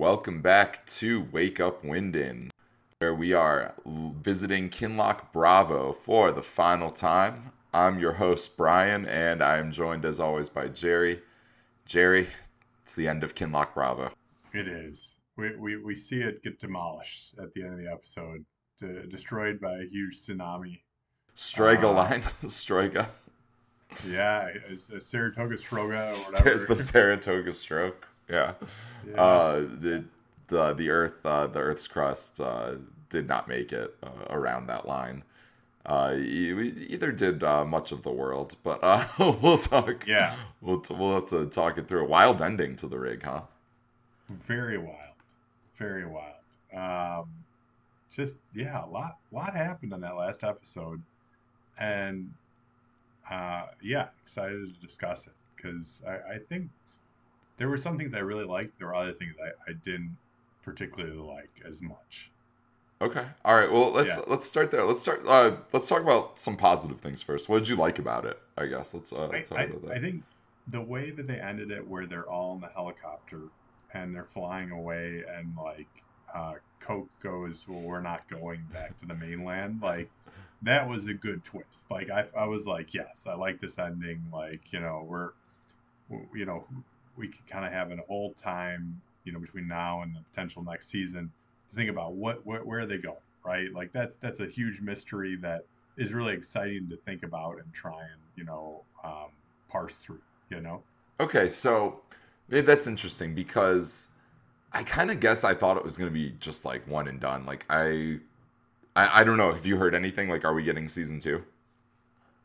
welcome back to Wake Up Winden, where we are visiting Kinloch Bravo for the final time. I'm your host, Brian, and I am joined as always by Jerry. Jerry, it's the end of Kinloch Bravo. It is. We, we, we see it get demolished at the end of the episode, de- destroyed by a huge tsunami. Strega uh, line, Strega. Yeah, a, a Saratoga Stroga or whatever. the Saratoga stroke. Yeah. yeah. Uh, the, the the Earth, uh, the Earth's crust uh, did not make it uh, around that line. Uh, either did uh, much of the world, but uh, we'll talk. Yeah, we'll t- we'll have to talk it through. A wild ending to the rig, huh? Very wild, very wild. Um, just yeah, a lot lot happened on that last episode, and uh, yeah, excited to discuss it because I, I think there were some things I really liked. There were other things I, I didn't particularly like as much. Okay. All right. Well, let's yeah. let's start there. Let's start. Uh, let's talk about some positive things first. What did you like about it? I guess let's uh, I, I, I, think the way that they ended it, where they're all in the helicopter and they're flying away, and like uh, Coake goes, "Well, we're not going back to the mainland." Like that was a good twist. Like I, I was like, yes, I like this ending. Like you know, we're, you know, we could kind of have an old time, you know, between now and the potential next season to think about what, what where are they going, right? Like that's that's a huge mystery that is really exciting to think about and try and you know um, parse through. You know. Okay, so that's interesting because I kind of guess I thought it was going to be just like one and done. Like I, I, I don't know. Have you heard anything? Like, are we getting season two?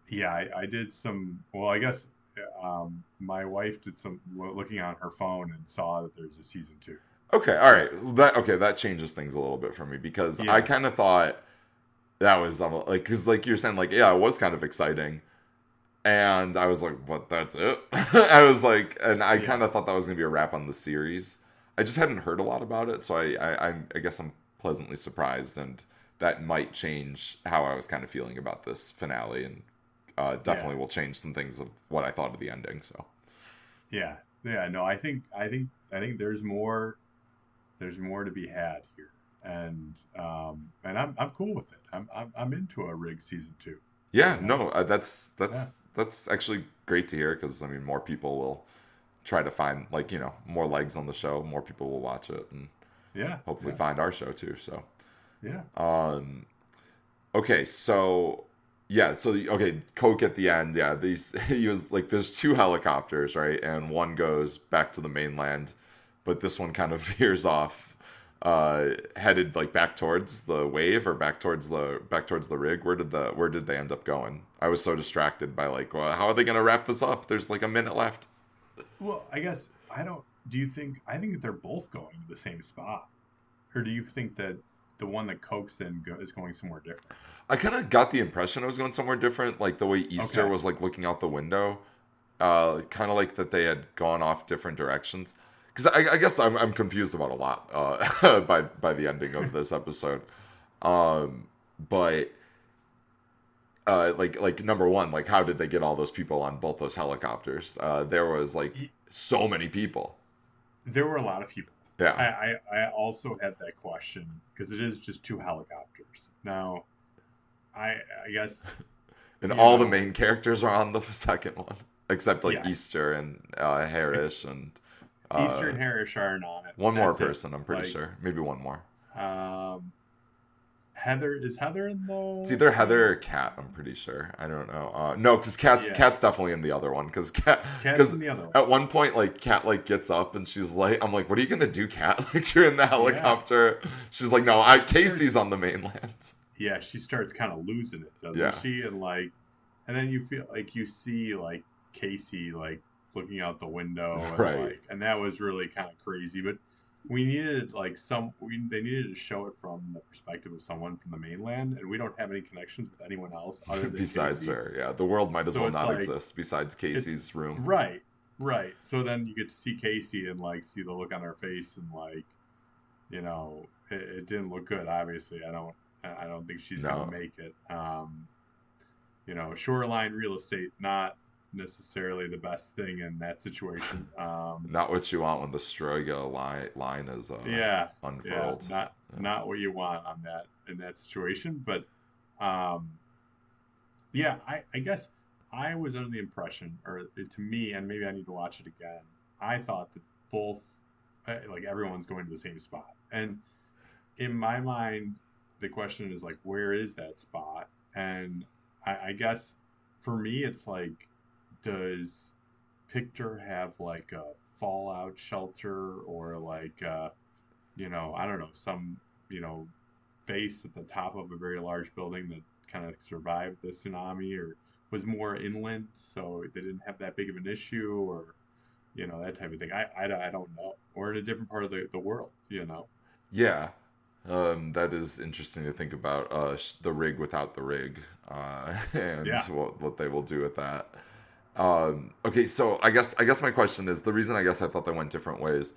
Yeah, I, I did some. Well, I guess um, my wife did some looking on her phone and saw that there's a season two. Okay, all right. That okay. That changes things a little bit for me because yeah. I kind of thought that was um, like because like you're saying like yeah, it was kind of exciting, and I was like, what? That's it. I was like, and I yeah. kind of thought that was gonna be a wrap on the series. I just hadn't heard a lot about it, so I I, I, I guess I'm pleasantly surprised, and that might change how I was kind of feeling about this finale and uh, definitely yeah. will change some things of what I thought of the ending. So, yeah, yeah, no, I think I think I think there's more there's more to be had here, and um, and I'm I'm cool with it. I'm I'm, I'm into a rig season two. Yeah, no, uh, that's that's yeah. that's actually great to hear because I mean more people will try to find like you know more legs on the show, more people will watch it, and yeah, hopefully yeah. find our show too. So yeah. Um. Okay, so yeah, so okay, Coake at the end, yeah, these he was like there's two helicopters, right? And one goes back to the mainland, but this one kind of veers off uh headed like back towards the wave or back towards the back towards the rig. Where did the where did they end up going? I was so distracted by like, well, how are they to wrap this up? There's like a minute left. Well, I guess I don't do you think I think that they're both going to the same spot? Or do you think that the one that Coake's in go, is going somewhere different. I kind of got the impression it was going somewhere different, like the way Easter okay. was like looking out the window, uh, kind of like that they had gone off different directions. Because I, I, guess I'm, I'm confused about a lot uh, by by the ending of this episode, um, but uh, like like number one, like how did they get all those people on both those helicopters? Uh, there was like so many people. There were a lot of people. Yeah. I, I, I also had that question because it is just two helicopters. Now, I I guess. and all know, the main characters are on the second one, except like yeah. Easter and uh, Harris and. Uh, Easter and Harris aren't on it. One more person, it. I'm pretty like, sure. Maybe one more. Um, Heather is Heather in the. It's either Heather or Cat. I'm pretty sure. I don't know. Uh, no, because Cat's yeah. Cat's definitely in the other one. Because Cat, because at one point, like Cat like gets up and she's like, "I'm like, what are you gonna do, Cat? Like you're in the helicopter." Yeah. She's like, "No, I Casey's on the mainland." Yeah, she starts kind of losing it, doesn't yeah. she? And like, and then you feel like you see like Casey like looking out the window, and, right? Like, and that was really kind of crazy, but we needed like some we, they needed to show it from the perspective of someone from the mainland and we don't have any connections with anyone else other than besides Casey. her yeah. The world might as so well not like, exist besides casey's room. Right right. So then you get to see casey and like see the look on her face and like you know it, it didn't look good obviously. I don't i don't think she's no. gonna make it. Um you know shoreline real estate not necessarily the best thing in that situation. Um, not what you want when the Strega line line is uh, yeah unfurled. Yeah, not yeah. not what you want on that in that situation. But um, yeah, I, I guess I was under the impression, or to me, and maybe I need to watch it again. I thought that both, uh, like everyone's going to the same spot, and in my mind, the question is like, where is that spot? And I, I guess for me, it's like, does Pictor have like a fallout shelter or like, uh, you know, I don't know, some you know, base at the top of a very large building that kind of survived the tsunami or was more inland, so they didn't have that big of an issue, or you know that type of thing. I, I, I don't know. Or in a different part of the, the world, you know. Yeah, um, that is interesting to think about. Uh, the rig without the rig, uh, and yeah. what what they will do with that. Um, okay, so I guess I guess my question is the reason I guess I thought they went different ways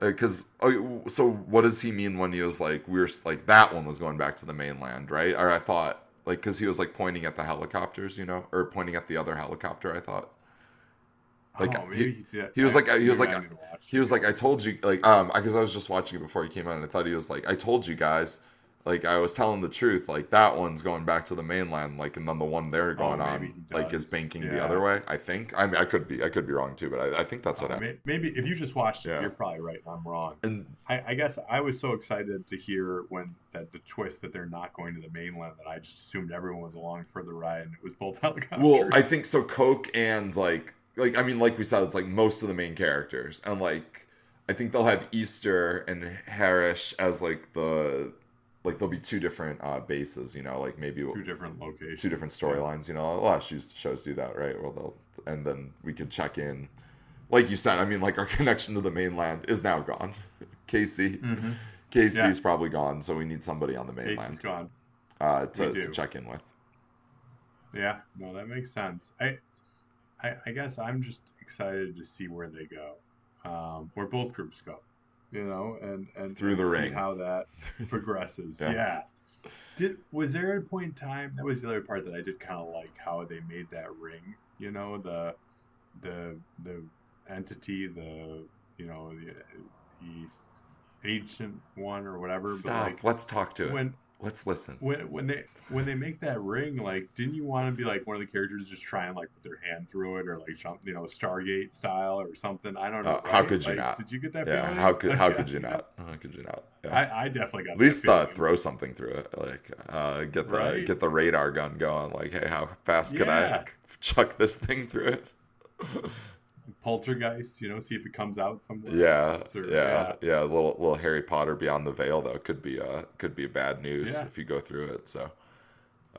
because uh, oh, so what does he mean when he was like we are like that one was going back to the mainland right? Or i thought like because he was like pointing at the helicopters you know or pointing at the other helicopter i thought. Like oh, he, he, he, was like he was like he was like i told you like um because i was just watching it before he came out and i thought he was like i told you guys like I was telling the truth, like that one's going back to the mainland, like and then the one they're oh, going oh, on, like is banking yeah. the other way. I think. I mean, I could be, I could be wrong too, but I, I think that's what uh, happened. Maybe if you just watched it, yeah. you're probably right. I'm wrong. And I, I, guess I was so excited to hear when that the twist that they're not going to the mainland that I just assumed everyone was along for the ride, and it was both helicopters. Well, I think so. Coake and like, like I mean, like we said, it's like most of the main characters, and like. I think they'll have Easter and Harris as like the like there'll be two different uh, bases, you know, like maybe two different locations, two different storylines. You know, a lot of shows, shows do that, right? Well, they'll and then we could check in, like you said. I mean, like our connection to the mainland is now gone. Casey, mm-hmm. Casey's yeah. probably gone, so we need somebody on the mainland. Casey's gone. Uh, to, to check in with. Yeah, no, that makes sense. I, I, I guess I'm just excited to see where they go, um, where both groups go you know, and and through the ring, how that progresses. yeah. yeah. Did was there a point in time that was the other part that I did kind of like how they made that ring? You know, the the the entity, the you know the, the ancient one or whatever. Stop. Like, Let's talk to when, it. Let's listen. When when they when they make that ring, like, didn't you want to be like one of the characters just trying and like put their hand through it or like jump, you know, Stargate style or something? I don't know. Uh, right? How could you like, not? Did you get that? Yeah. Feeling? How could how could you not? How could you not? Yeah. I, I definitely got. At least uh, throw something through it, like uh, get the right? get the radar gun going. Like, hey, how fast can I chuck this thing through it? poltergeist you know see if it comes out somewhere yeah or, yeah, yeah yeah little little harry potter beyond the veil though could be uh could be bad news yeah. if you go through it so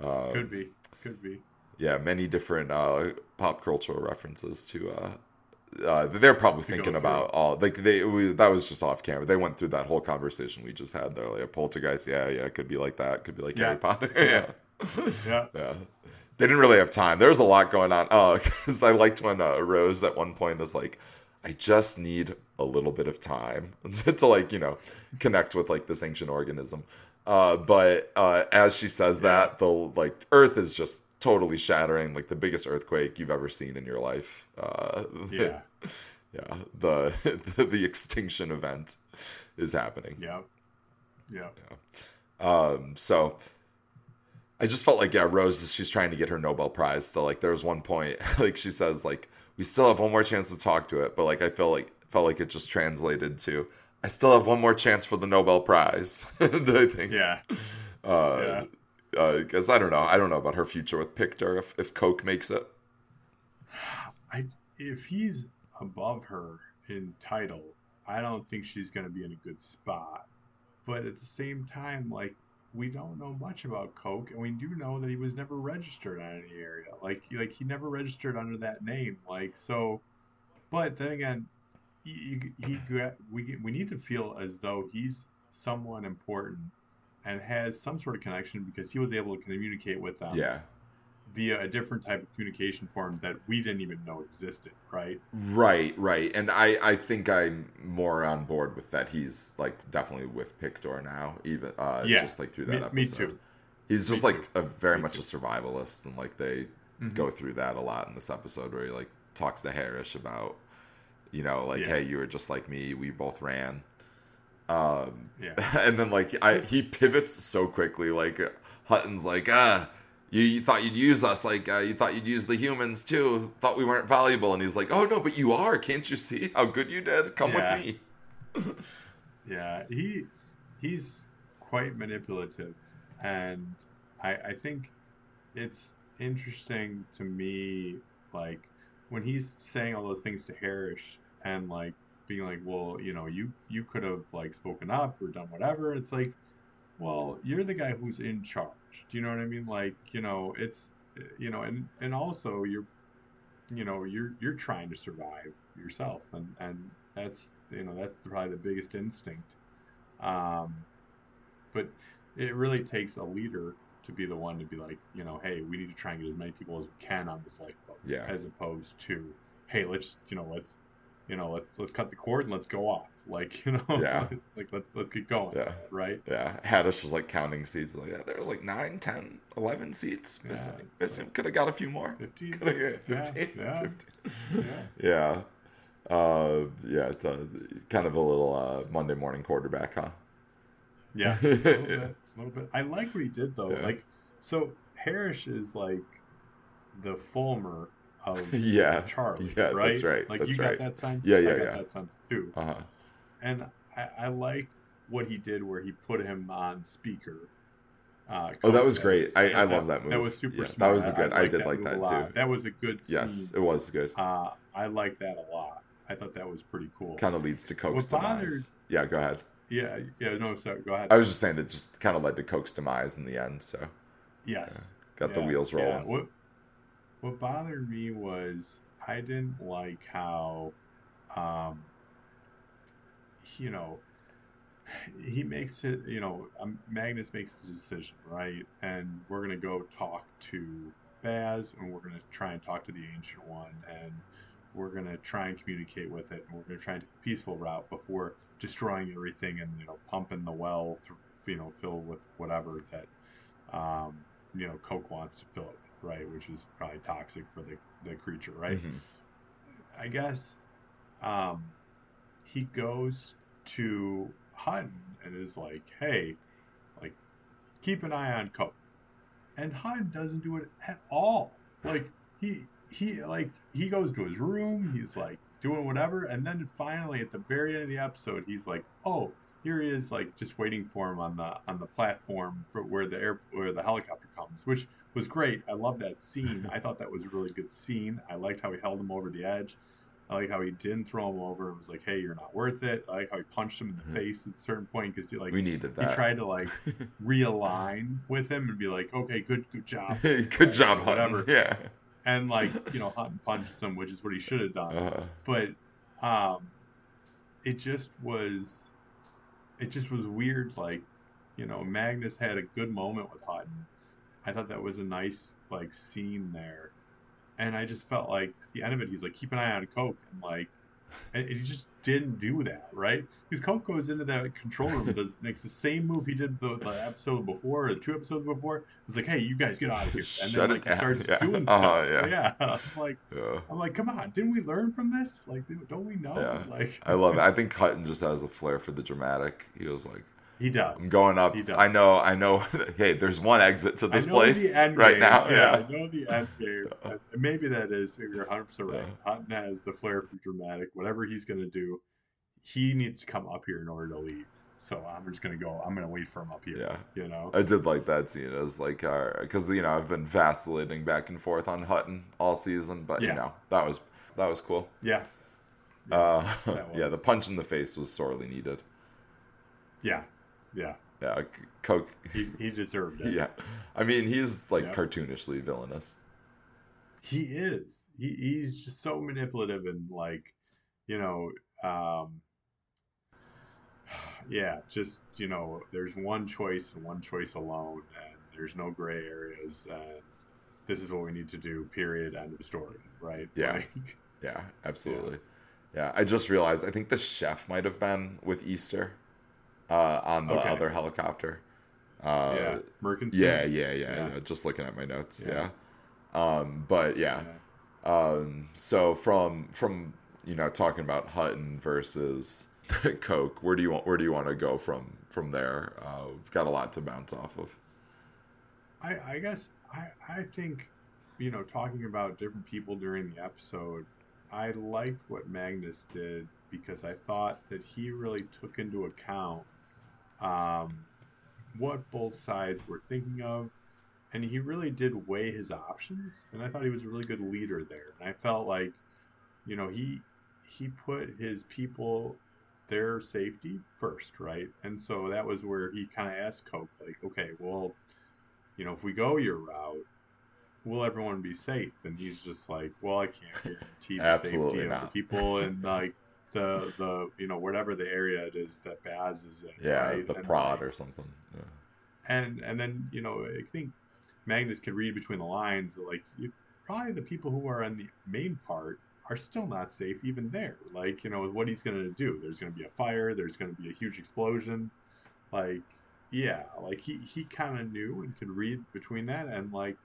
um, could be could be yeah many different uh pop cultural references to uh uh, they're probably thinking about all like they we, that was just off camera. They went through that whole conversation we just had. They're like a poltergeist, yeah, yeah, it could be like that. Could be like yeah. Harry Potter, yeah, yeah. yeah they didn't really have time. There was a lot going on. Oh, because I liked when uh, Rose at one point was like, I just need a little bit of time to, to like, you know, connect with like this ancient organism. Uh, but uh, as she says that, the like Earth is just totally shattering, like the biggest earthquake you've ever seen in your life. Uh, yeah, yeah. The, the, the extinction event is happening. Yeah, yeah. yeah. Um, so I just felt like yeah, Rose she's trying to get her Nobel Prize. So like there was one point like she says like we still have one more chance to talk to it, but like I felt like felt like it just translated to I still have one more chance for the Nobel Prize. I think. Yeah. Uh, yeah. Because uh, I don't know, I don't know about her future with Pictor if if Coake makes it. I if he's above her in title, I don't think she's going to be in a good spot. But at the same time, like we don't know much about Coake, and we do know that he was never registered on any area. Like, like he never registered under that name. Like, so, but then again, he, he, we we need to feel as though he's someone important and has some sort of connection because he was able to communicate with them. Yeah via a different type of communication form that we didn't even know existed, right? Right, right. And I, I think I'm more on board with that. He's like definitely with Pictor now, even uh, yeah, just like through that me, episode. Me too. He's just me like too. a very me much too. a survivalist, and like they mm-hmm. go through that a lot in this episode where he like talks to Harris about, you know, like, yeah. hey, you were just like me. We both ran. Um, yeah. And then like I he pivots so quickly. Like Hutton's like, ah, you, you thought you'd use us. Like uh, you thought you'd use the humans too. Thought we weren't valuable. And he's like, oh no, but you are. Can't you see how good you did? Come yeah. with me. yeah, he he's quite manipulative, and I I think it's interesting to me like when he's saying all those things to Harris and like being like, well, you know, you you could have like spoken up or done whatever. It's like, well, you're the guy who's in charge. Do you know what I mean? Like, you know, it's you know, and and also you're you know, you're you're trying to survive yourself and and that's you know, that's probably the biggest instinct. Um but it really takes a leader to be the one to be like, you know, hey, we need to try and get as many people as we can on this lifeboat. Yeah. As opposed to, hey, let's you know, let's you know, let's let's cut the cord and let's go off. Like, you know, yeah. like let's let's get going. Yeah. Right. Yeah. Haddish was like counting seats. Like, yeah, there was like 9, 10, 11 seats missing. Yeah, missing. Like Could have got a few more. 15. Could have 15. Yeah. 15. Yeah. yeah. Uh, yeah. It's a, kind of a little uh, Monday morning quarterback, huh? Yeah. A little, bit, a little bit. I like what he did though. Like, so Harris is like the Fulmer of yeah Charlie. Yeah, right? that's right. Like that's you right. got that sense. Yeah, yeah, I got yeah. that sense too. Uh huh. And I, I like what he did where he put him on speaker. Uh, oh, that was great. I, I love that movie. That was super yeah, smart. That was a good. I, I did like that too. That was a good scene. Yes, it was good. Uh, I like that a lot. I thought that was pretty cool. Kind of leads to Coake's demise. Yeah, go ahead. Yeah, yeah, no, sorry, go ahead. I was just saying it just kind of led to Coake's demise in the end. So yes, yeah, got yeah, the wheels rolling. What, what bothered me was I didn't like how, um, you know, he makes it. You know, um, Magnus makes the decision, right? And we're gonna go talk to Baz, and we're gonna try and talk to the Ancient One, and we're gonna try and communicate with it, and we're gonna try and take a peaceful route before destroying everything and you know pumping the well, you know, filled with whatever that um, you know Coake wants to fill it with, right? Which is probably toxic for the the creature, right? Mm-hmm. I guess um, he goes to Hutton and is like, "Hey, like, keep an eye on Coake," and Hutton doesn't do it at all. Like he he like he goes to his room. He's like doing whatever, and then finally at the very end of the episode, he's like, "Oh." Here he is, like just waiting for him on the on the platform for where the air where the helicopter comes, which was great. I love that scene. I thought that was a really good scene. I liked how he held him over the edge. I like how he didn't throw him over and was like, "Hey, you're not worth it." I like how he punched him in the mm-hmm. face at a certain point because he like we needed that. He tried to like realign with him and be like, "Okay, good, good job, good right, job, whatever." Yeah, and like you know, Hutton punched him, which is what he should have done. Uh-huh. But um, it just was, it just was weird. Like you know, Magnus had a good moment with Hutton I thought that was a nice like scene there, and I just felt like at the end of it, he's like, "Keep an eye on Coake," and like, and he just didn't do that, right? Because Coake goes into that control room, does makes the same move he did the, the episode before, or two episodes before. It's like, "Hey, you guys get out of here!" And then like he starts yeah. doing uh-huh, stuff. Yeah, yeah. I'm like, yeah. I'm like, come on, didn't we learn from this? Like, don't we know? Yeah. Like, I love it. I think Hutton just has a flair for the dramatic. He was like, he does. I'm going up. I know. I know. Hey, there's one exit to this place right game. now. Yeah, yeah, I know the end game. maybe that is. You're 100 percent right. Hutton has the flair for dramatic. Whatever he's going to do, he needs to come up here in order to leave. So I'm just gonna go. I'm gonna wait for him up here. Yeah, you know. I did like that scene. It was like, because uh, you know I've been vacillating back and forth on Hutton all season, but yeah. you know that was that was cool. Yeah. yeah uh, yeah, the punch in the face was sorely needed. Yeah, yeah. Yeah, Coake. He, he deserved it. yeah, I mean he's like cartoonishly villainous. He is. He, he's just so manipulative and like, you know, um, yeah, just you know, there's one choice and one choice alone, and there's no gray areas, and this is what we need to do. Period. End of story. Right. Yeah. Like, yeah. Absolutely. Yeah. yeah. I just realized. I think the chef might have been with Easter uh, on the okay. other helicopter. Uh, yeah, Yeah, yeah, yeah, yeah, Just looking at my notes. Yeah. Um, but yeah. yeah. Um, so from from you know talking about Hutton versus Coake, where do you want where do you want to go from from there? Uh, we've got a lot to bounce off of. I I guess I I think you know talking about different people during the episode, I liked what Magnus did because I thought that he really took into account um, what both sides were thinking of and he really did weigh his options and i thought he was a really good leader there. And i felt like you know he he put his people their safety first right? And so that was where he kind of asked coke like okay well you know if we go your route will everyone be safe? And he's just like well i can't guarantee the safety not. of the people and like the the you know whatever the area it is that baz is in yeah right? the and prod like, or something yeah and and then you know i think Magnus can read between the lines that like you, probably the people who are in the main part are still not safe even there. Like you know what he's going to do. There's going to be a fire. There's going to be a huge explosion. Like yeah, like he he kind of knew and could read between that and like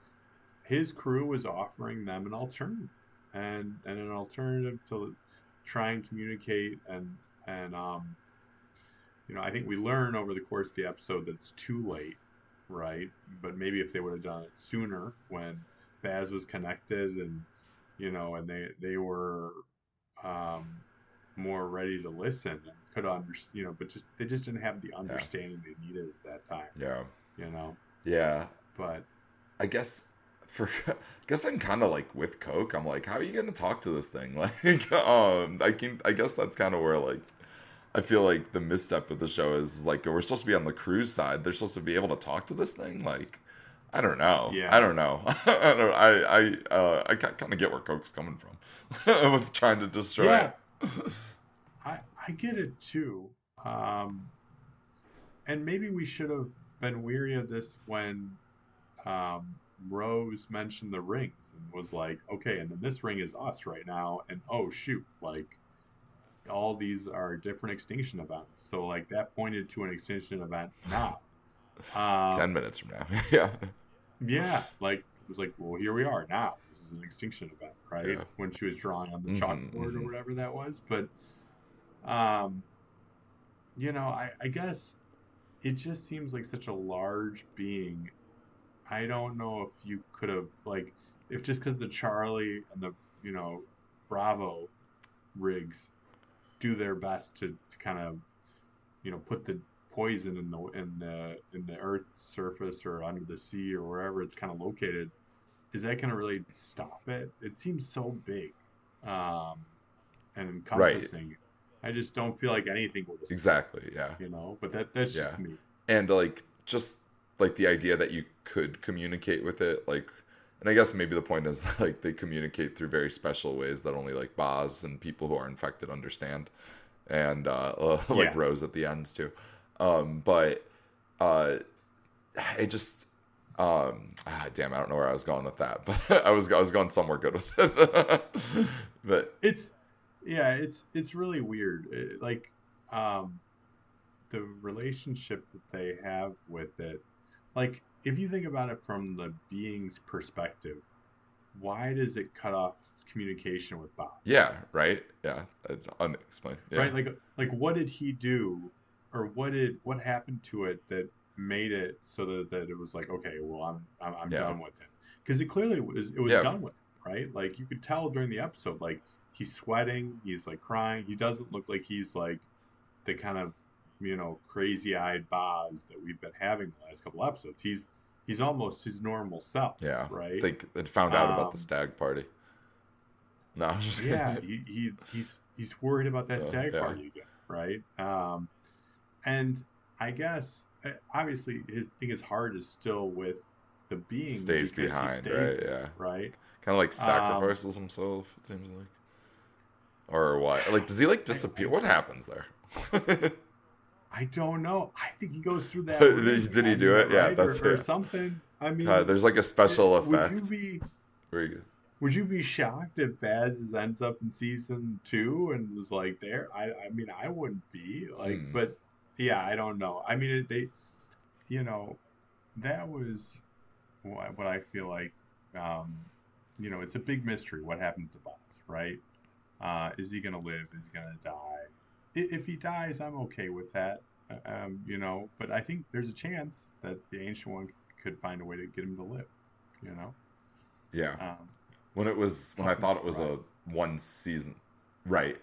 his crew was offering them an alternative and and an alternative to try and communicate and and um you know I think we learn over the course of the episode that it's too late right? But maybe if they would have done it sooner when Baz was connected and you know, and they they were um, more ready to listen and could understand, you know, but just they just didn't have the understanding yeah. they needed at that time. Yeah, you know. Yeah, but I guess for I guess I'm kind of like with Coake. I'm like, how are you going to talk to this thing? Like, um, I can I guess that's kind of where like I feel like the misstep of the show is like we're supposed to be on the cruise side. They're supposed to be able to talk to this thing. Like, I don't know. Yeah. I don't know. I don't. I I uh, I kind of get where Coake's coming from with trying to destroy yeah. it. I I get it too. Um, and maybe we should have been weary of this when um, Rose mentioned the rings and was like, okay, and then this ring is us right now, and oh shoot, like all these are different extinction events. So like that pointed to an extinction event now. Um, Ten minutes from now. yeah. Yeah. Like it was like, well, here we are now. This is an extinction event, right? Yeah. When she was drawing on the mm-hmm, chalkboard mm-hmm. or whatever that was. But um you know, I, I guess it just seems like such a large being. I don't know if you could have like if just because the Charlie and the you know Bravo rigs do their best to, to kind of you know put the poison in the in the in the earth's surface or under the sea or wherever it's kind of located is that going to really stop it it seems so big um and encompassing right. i just don't feel like anything will exactly yeah you know but that that's yeah. just me and like just like the idea that you could communicate with it like and I guess maybe the point is like they communicate through very special ways that only like Baz and people who are infected understand, and uh, like yeah. Rose at the ends too. Um, but uh, it just um, ah, damn, I don't know where I was going with that, but I was I was going somewhere good with it. but it's yeah, it's it's really weird. It, like um, the relationship that they have with it, like if you think about it from the being's perspective, why does it cut off communication with Bob? Yeah, right. Yeah, unexplained. Yeah. Right, like like what did he do, or what did what happened to it that made it so that, that it was like okay, well I'm I'm, I'm yeah. done with it because it clearly was it was yeah. done with right. Like you could tell during the episode, like he's sweating, he's like crying, he doesn't look like he's like the kind of you know crazy eyed Baz that we've been having the last couple episodes. He's he's almost his normal self. Yeah, right. They they found out um, about the um, stag party. No, yeah, he, he, he's he's worried about that uh, stag yeah. party again, right? Um, and I guess uh, obviously his thing his heart is still with the being stays behind, stays right? There, yeah, right. Kind of like sacrifices um, himself. It seems like, or what? Like, does he like disappear? I, I, what happens there? I don't know. I think he goes through that. Did he do it? Yeah, that's or, or something. I mean, God, there's like a special would effect. Would you be? Very good. Would you be shocked if Baz ends up in season two and was like there? I, I mean, I wouldn't be like, hmm. but yeah, I don't know. I mean, they, you know, that was what, what I feel like um, you know, it's a big mystery. What happens to Baz, right? Uh, is he going to live? Is he going to die? If he dies, I'm okay with that. Uh, um, you know, but I think there's a chance that the ancient one could find a way to get him to live. You know. Yeah. Um, when it was when I thought it was right. a one season, right?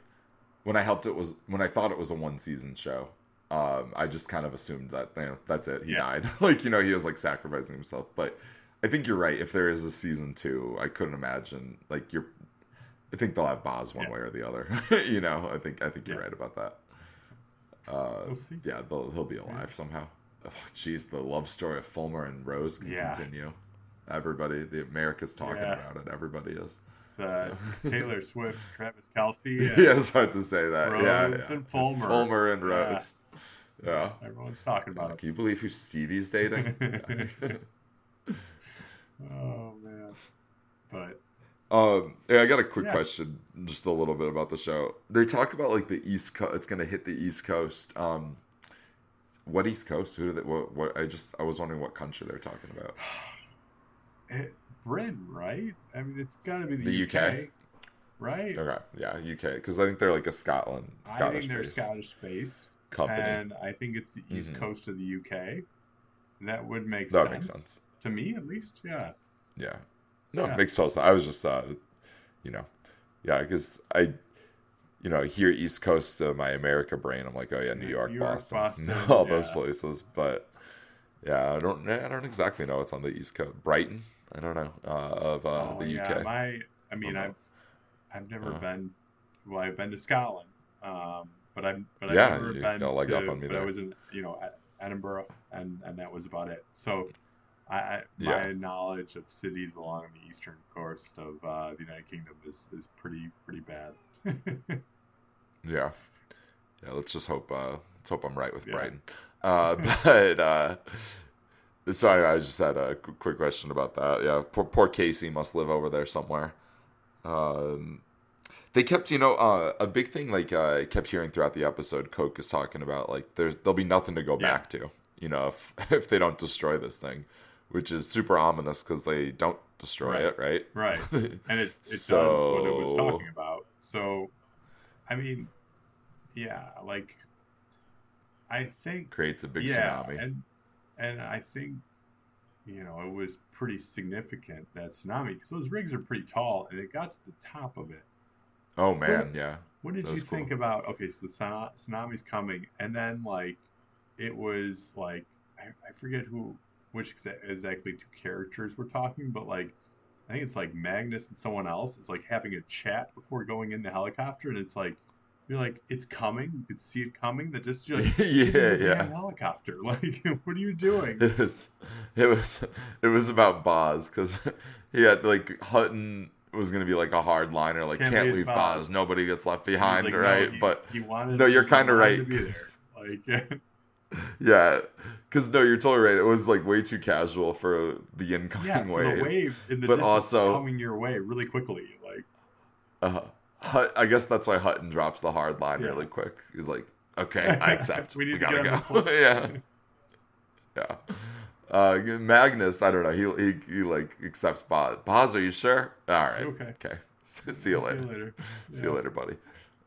When I helped it was when I thought it was a one season show. Um, I just kind of assumed that you know that's it. He yeah. died. like you know he was like sacrificing himself. But I think you're right. If there is a season two, I couldn't imagine like you're. I think they'll have Baz one yeah. way or the other. you know, I think I think you're yeah. right about that. Uh, we'll yeah, he'll be alive somehow. Jeez, oh, the love story of Fulmer and Rose can continue. Everybody, the America's talking about it. Everybody is. Uh, Taylor Swift, Travis Kelce. yeah, I was about to say that. Rose yeah, yeah. and Fulmer. Fulmer and Rose. Yeah. Everyone's talking about it. Can you believe who Stevie's dating? oh man. But um, I got a quick yeah. question, just a little bit about the show. They talk about like the East Coast. It's going to hit the East Coast. Um, what East Coast? Who do they? What? What? I just I was wondering what country they're talking about. It, Britain, right? I mean, it's got to be the, the UK, UK, right? Okay, yeah, UK, because I think they're like a Scotland, Scottish. I think they're Scottish based company, and I think it's the East mm-hmm. Coast of the UK. That would make that sense. makes sense to me, at least. Yeah. Yeah. No, yeah. it makes total sense. I was just, uh, you know, yeah, because I, you know, here East Coast of my America brain, I'm like, oh yeah, New York, New York Boston, Boston all yeah. those places. But yeah, I don't, I don't exactly know what's on the East Coast. Brighton, I don't know uh, of uh, oh, the yeah. UK. My, I mean, I've, I've never uh, been. Well, I've been to Scotland, um, but I'm, but I've yeah, never been to. but there. I was in, you know, Edinburgh, and and that was about it. So I, I my knowledge of cities along the eastern coast of uh, the United Kingdom is is pretty pretty bad. yeah, yeah. Let's just hope. Uh, let's hope I'm right with yeah. Brighton. Uh, but uh, sorry, I just had a quick question about that. Yeah, poor, poor Casey must live over there somewhere. Um, they kept, you know, uh, a big thing like uh, I kept hearing throughout the episode. Coake is talking about like there's there'll be nothing to go yeah. back to. You know, if if they don't destroy this thing which is super ominous because they don't destroy right. it, right? Right, and it, it so... does what it was talking about. So, I mean, yeah, like I think creates a big yeah, tsunami, and and I think you know it was pretty significant that tsunami because those rigs are pretty tall, and it got to the top of it. Oh man, what, yeah. What did you think cool. about? Okay, so the tsunami's coming, and then like it was like I, I forget who which exactly two characters we're talking, but like I think it's like Magnus and someone else is like having a chat before going in the helicopter, and it's like you're like it's coming, you can see it coming. That just you're like yeah, yeah, helicopter. Like what are you doing? It was, it was, it was about Baz because he had like Hutton was going to be like a hard liner, like can't, can't leave Boz. Baz. nobody gets left behind, like, right? No, he, but he wanted, no, you're kind of right. Like yeah, because no, you're totally right. It was like way too casual for the incoming yeah, wave. The wave in the but also coming your way really quickly. Like, uh, I guess that's why Hutton drops the hard line yeah. really quick. He's like, "Okay, I accept. we, we gotta go." yeah, yeah. Uh, Magnus, I don't know. He he, he like accepts Baz. Baz, are you sure? All right. Okay. Okay. See you later. See you later, yeah. See you later buddy.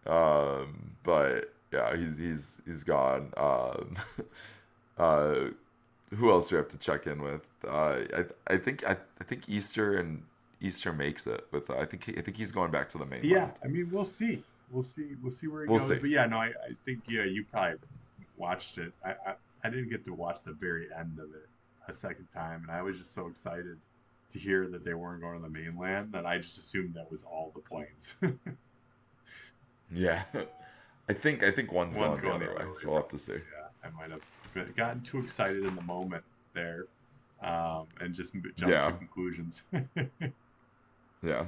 Um, but yeah, he's he's he's gone. Um, uh, who else do we have to check in with? Uh, I I think I, I think Easter and Easter makes it with. Uh, I think he, I think he's going back to the main. Yeah, I mean we'll see. We'll see. We'll see where it we'll goes. See. But yeah, no, I, I think yeah, you probably watched it. I, I I didn't get to watch the very end of it a second time, and I was just so excited to hear that they weren't going to the mainland that I just assumed that was all the planes. yeah. I think I think one's, one's going, going the other way, so we'll have to see. Yeah, I might have gotten too excited in the moment there, um, and just jumped yeah. to conclusions. yeah.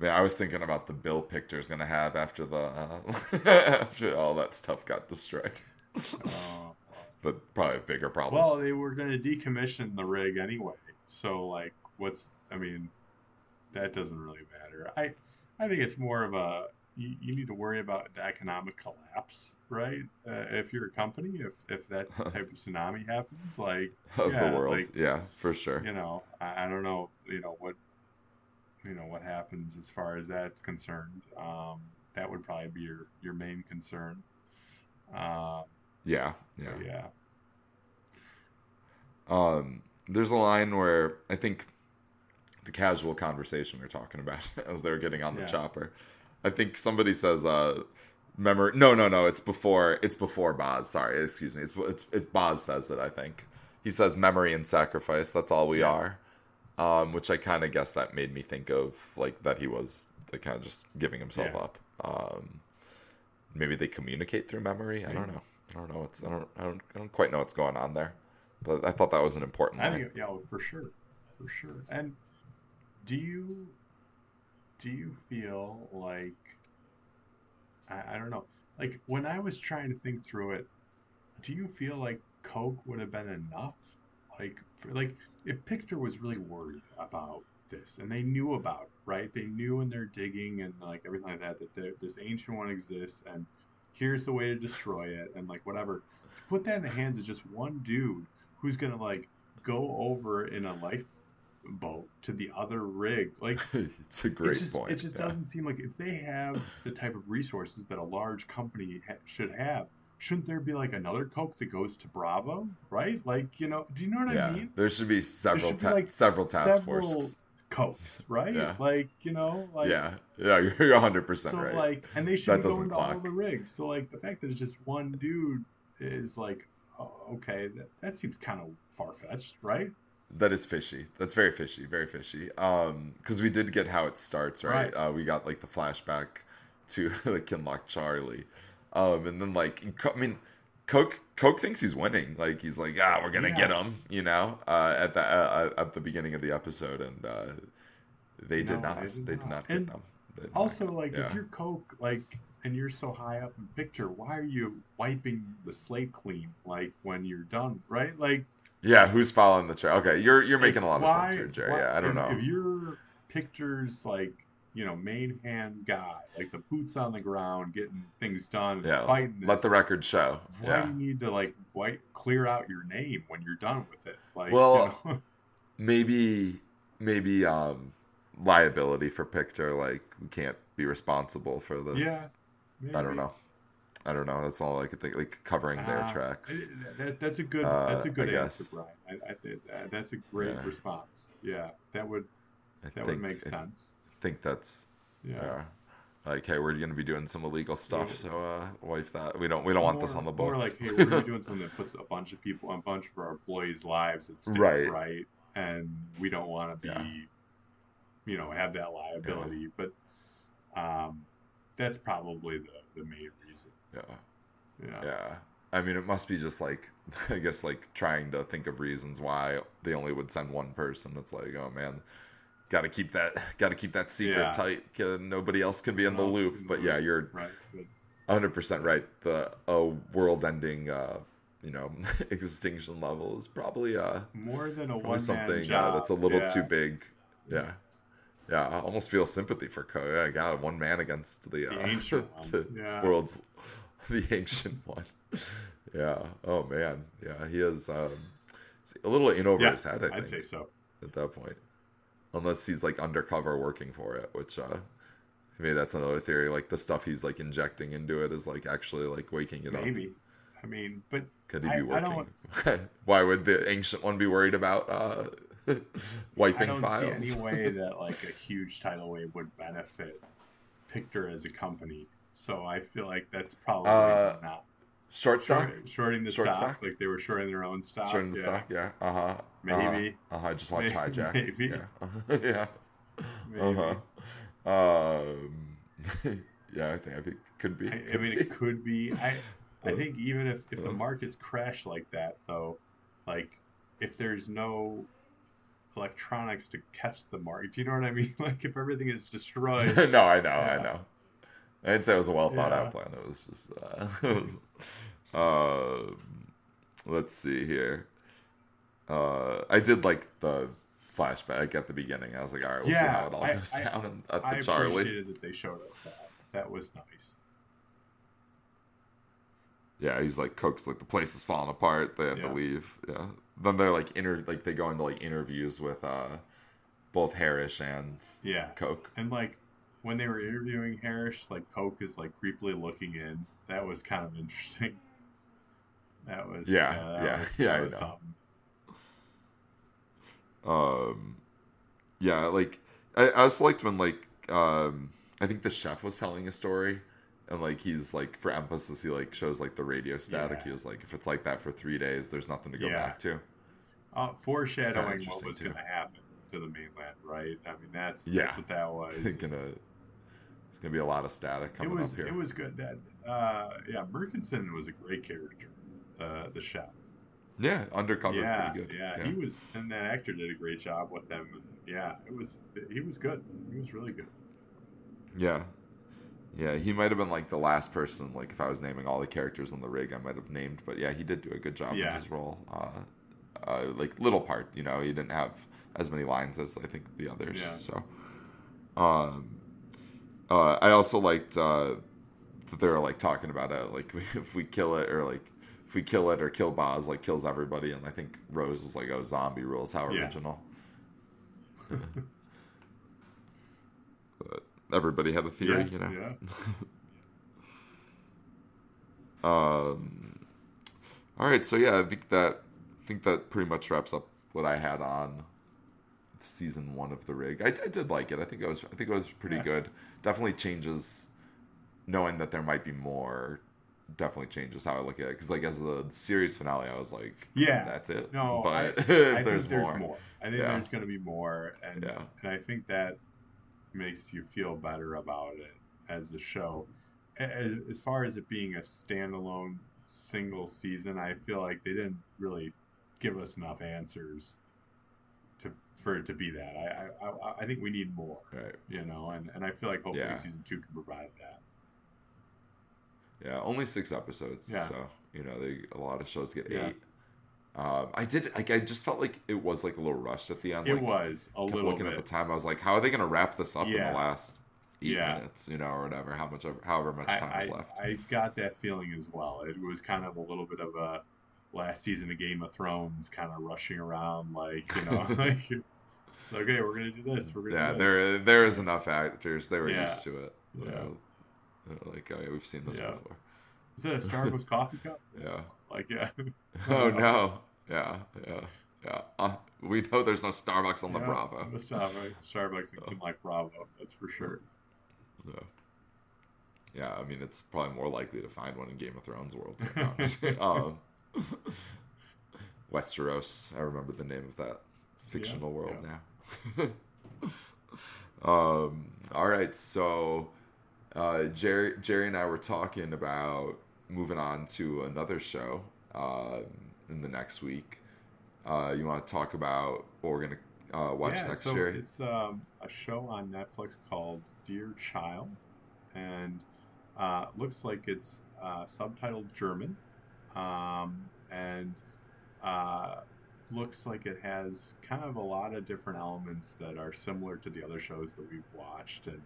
Man, I was thinking about the bill Pictor is gonna have after the uh, after all that stuff got destroyed. Uh, but probably bigger problems. Well, they were gonna decommission the rig anyway, so like, what's? I mean, that doesn't really matter. I I think it's more of a you, you need to worry about the economic collapse, right? Uh, if you're a company, if if that type of tsunami happens, like of yeah, the world, like, yeah, for sure. You know, I, I, don't know, you know what you know what happens as far as that's concerned. Um, that would probably be your your main concern. Um, yeah, yeah, yeah. Um, there's a line where I think the casual conversation we are talking about as they're getting on the yeah. chopper. I think somebody says, uh, memory. No, no, no. It's before. It's before Baz. Sorry, excuse me. It's it's, it's Baz says it. I think he says memory and sacrifice. That's all we are. Um, which I kind of guess that made me think of like that he was like kind of just giving himself yeah. up. Um, maybe they communicate through memory. I don't know. I don't know. It's I don't I don't I don't quite know what's going on there. But I thought that was an important. I think, yeah, for sure, for sure. And do you do you feel like I, I don't know, like when I was trying to think through it, do you feel like Coake would have been enough? Like, for, like if Pictor was really worried about this and they knew about it, right? They knew in their digging and like everything like that that this ancient one exists and here's the way to destroy it and like whatever. Put that in the hands of just one dude who's gonna like go over in a lifeboat to the other rig. Like it's a great it just, point. It just yeah. doesn't seem like if they have the type of resources that a large company ha- should have, shouldn't there be like another Coake that goes to Bravo, right? Like you know, do you know what yeah, I mean? There should be several should ta- be like several task several forces. Coakes, right? Yeah. Like you know, like yeah, yeah, you're 100 percent right. Like, and they should that go into all the rigs. So like the fact that it's just one dude is like oh, okay, that, that seems kind of far fetched, right? That is fishy. That's very fishy, very fishy. Um, because we did get how it starts, right? right. Uh, we got like the flashback to the Kinloch Charlie, um, and then like I mean, Coake Coake thinks he's winning. Like he's like, ah, we're gonna yeah. get him, you know, uh, at the uh, uh, at the beginning of the episode, and uh, they did not. They did, they did not, get them. Also, like yeah. if you're Coake, like and you're so high up in Pictor, why are you wiping the slate clean like when you're done, right? Like Yeah, who's following the chair? Okay, you're you're making a lot of sense here, Jerry. Why, yeah, I don't if, know. If you're Pictor's like you know, main hand guy, like the boots on the ground, getting things done, yeah, fighting. This. Let the record show. Why yeah. do you need to like white clear out your name when you're done with it? Like, well, you know? maybe maybe um liability for Pictor. Like we can't be responsible for this. Yeah, Maybe. I don't know. I don't know. That's all I could think. Like covering their uh, tracks. That, that's a good. Uh, that's a good answer, Brian. I, I, uh, that's a great yeah. response. Yeah, that would that think, would make sense. I think that's yeah. like, hey, we're going to be doing some illegal stuff, yeah. so uh, wipe that. We don't. We don't more, want this on the books. More like, hey, we're doing something that puts a bunch of people, a bunch of our employees' lives at stake, right? Right, and we don't want to be, yeah. you know, have that liability. But um, that's probably the, the main reason. Yeah. Yeah. Yeah. I mean, it must be just like, I guess, like trying to think of reasons why they only would send one person. It's like, oh man, got to keep that, got to keep that secret yeah. tight. Nobody else can be in the loop. But yeah, you're right. 100% right. The uh, world-ending, uh, you know, extinction level is probably uh more than a one something uh, that's a little yeah. too big. Yeah. Yeah, I almost feel sympathy for Ko. Yeah, God, one man against the, the uh, ancient the yeah. world's the ancient one. Yeah. Oh man. Yeah, he is um, a little in over yeah, his head. I would say so. At that point, unless he's like undercover working for it, which uh, maybe that's another theory. Like the stuff he's like injecting into it is like actually like waking it maybe. up. Maybe. I mean, but could he be working? Why would the ancient one be worried about uh, wiping I don't files. see any way that like a huge tidal wave would benefit Pictor as a company. So I feel like that's probably uh, not short stock, short, shorting the short stock, stock, like they were shorting their own stock. Shorting the yeah. stock, yeah. Uh huh. Maybe. Uh huh. I just watched maybe, hijack. Maybe. Yeah. Uh-huh. yeah. Uh huh. Um. yeah, I think I think it could be. I, could I mean, be. it could be. I I think even if if the markets crash like that, though, like if there's no electronics to catch the market. Do you know what I mean? Like if everything is destroyed. no, I know, yeah. I know. I didn't say it was a well thought yeah. out plan. It was just. Uh, it was, uh, let's see here. Uh, I did like the flashback at the beginning. I was like, all right, we'll yeah, see how it all goes I, down at the I Charlie. I appreciated that they showed us that. That was nice. Yeah, he's like Coake's like the place is falling apart. They have yeah. to leave. Yeah. Then they're like inter like they go into like interviews with uh both Harris and yeah, Coake. And like when they were interviewing Harris, like Coake is like creepily looking in. That was kind of interesting. That was yeah, yeah, yeah, was, yeah. I know. Um, yeah, like I, I also liked when like um, I think the chef was telling a story, and like he's like for emphasis, he like shows like the radio static. Yeah. He was like, if it's like that for three days, there's nothing to go yeah. back to. Uh, foreshadowing what was going to happen to the mainland, right? I mean, that's yeah, that's what that was. gonna it's gonna be a lot of static coming it was, up here. It was good. That uh, yeah, Merkinson was a great character, uh, the chef. Yeah, undercover, yeah, pretty good. Yeah, yeah, he was, and that actor did a great job with them. Yeah, it was, he was good. He was really good. Yeah, yeah, he might have been like the last person. Like if I was naming all the characters on the rig, I might have named. But yeah, he did do a good job yeah. in his role. Uh, uh, like little part, you know, he didn't have as many lines as I think the others. Yeah. So, um, uh, I also liked uh, that they were like talking about it. Like if we kill it, or like if we kill it or kill Baz, like kills everybody. And I think Rose was like, "Oh, zombie rules. How yeah. original." but everybody had a theory, yeah, you know. Yeah. um. All right, so yeah, I think that I think that pretty much wraps up what I had on season one of the rig. I, I did like it. I think it was I think it was pretty yeah. good. Definitely changes knowing that there might be more definitely changes how I look at it. Because like as a series finale, I was like, yeah, that's it. No, but I, if I there's, there's more, more, I think yeah. there's going to be more, and yeah. and I think that makes you feel better about it as a show. As, as far as it being a standalone single season, I feel like they didn't really give us enough answers for it to be that. I I, I think we need more. Right. You know, and, and I feel like hopefully yeah. season two can provide that. Yeah, only six episodes. Yeah. So you know, they a lot of shows get yeah. eight. Um, I did. Like, I just felt like it was like a little rushed at the end. It like, was a little. Looking bit. at the time, I was like, "How are they going to wrap this up yeah. in the last eight yeah. minutes? You know, or whatever. How much? However much time I, is left." I got that feeling as well. It was kind of a little bit of a last season of Game of Thrones, kind of rushing around, like you know, like it's okay. We're gonna do this. We're gonna. Yeah, there there is enough actors. They were used to it. Yeah. like, oh yeah, we've seen this before. Is it a Starbucks coffee cup? Yeah. Like yeah. oh no. Yeah. Yeah. Yeah. Uh, we know there's no Starbucks on yeah, the Bravo. The Starbucks, Starbucks in Kinloch Bravo. That's for sure. Yeah. Yeah. I mean, it's probably more likely to find one in Game of Thrones world. Um, Westeros. I remember the name of that fictional yeah, world yeah. now. um. All right. So. Uh, Jerry, Jerry and I were talking about moving on to another show uh, in the next week. Uh, you want to talk about what we're gonna uh, watch yeah, next so year? It's um, a show on Netflix called Dear Child, and uh, looks like it's uh, subtitled German, um, and uh, looks like it has kind of a lot of different elements that are similar to the other shows that we've watched, and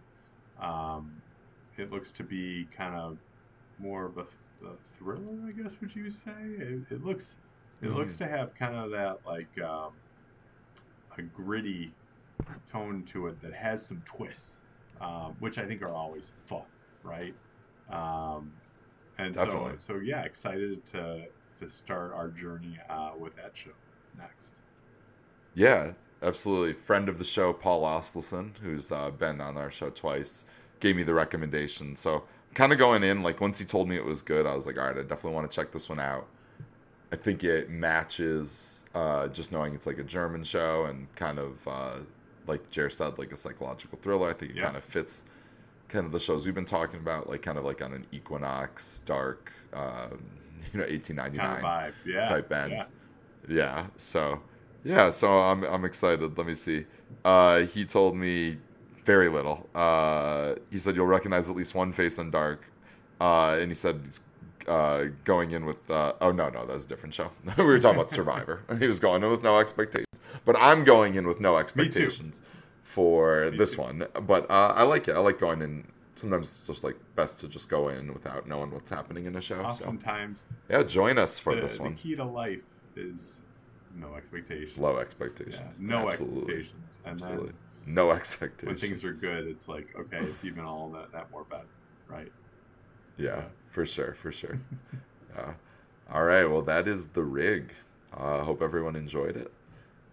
um, it looks to be kind of more of a, th- a thriller, I guess. Would you say it, it looks? It mm-hmm. looks to have kind of that like um, a gritty tone to it that has some twists, um, which I think are always fun, right? Um, and Definitely. so, so yeah, excited to to start our journey uh, with that show next. Yeah, absolutely. Friend of the show, Paul Osselson, who's uh, been on our show twice, gave me the recommendation. So kind of going in, like once he told me it was good, I was like, all right, I definitely want to check this one out. I think it matches uh, just knowing it's like a German show and kind of uh, like Jer said, like a psychological thriller. I think it yeah. kind of fits kind of the shows we've been talking about, like kind of like on an Equinox, dark, um, you know, eighteen ninety nine yeah. type end. Yeah. Yeah. So yeah, so I'm I'm excited. Let me see. Uh, he told me very little. Uh, he said you'll recognize at least one face in Dark, uh, and he said uh, going in with uh, oh no no that was a different show. we were talking about Survivor. he was going in with no expectations, but I'm going in with no expectations for Me this too. one. But uh, I like it. I like going in. Sometimes it's just like best to just go in without knowing what's happening in a show. Oftentimes, so. yeah, join us for the, this one. The key to life is no expectations. Low expectations. Yeah, no Absolutely. expectations. And Absolutely. No expectations. When things are good, it's like okay, it's even all that that more better, right? Yeah, yeah. for sure, for sure. yeah. All right. Well, that is the rig. I uh, hope everyone enjoyed it,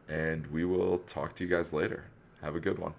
and we will talk to you guys later. Have a good one.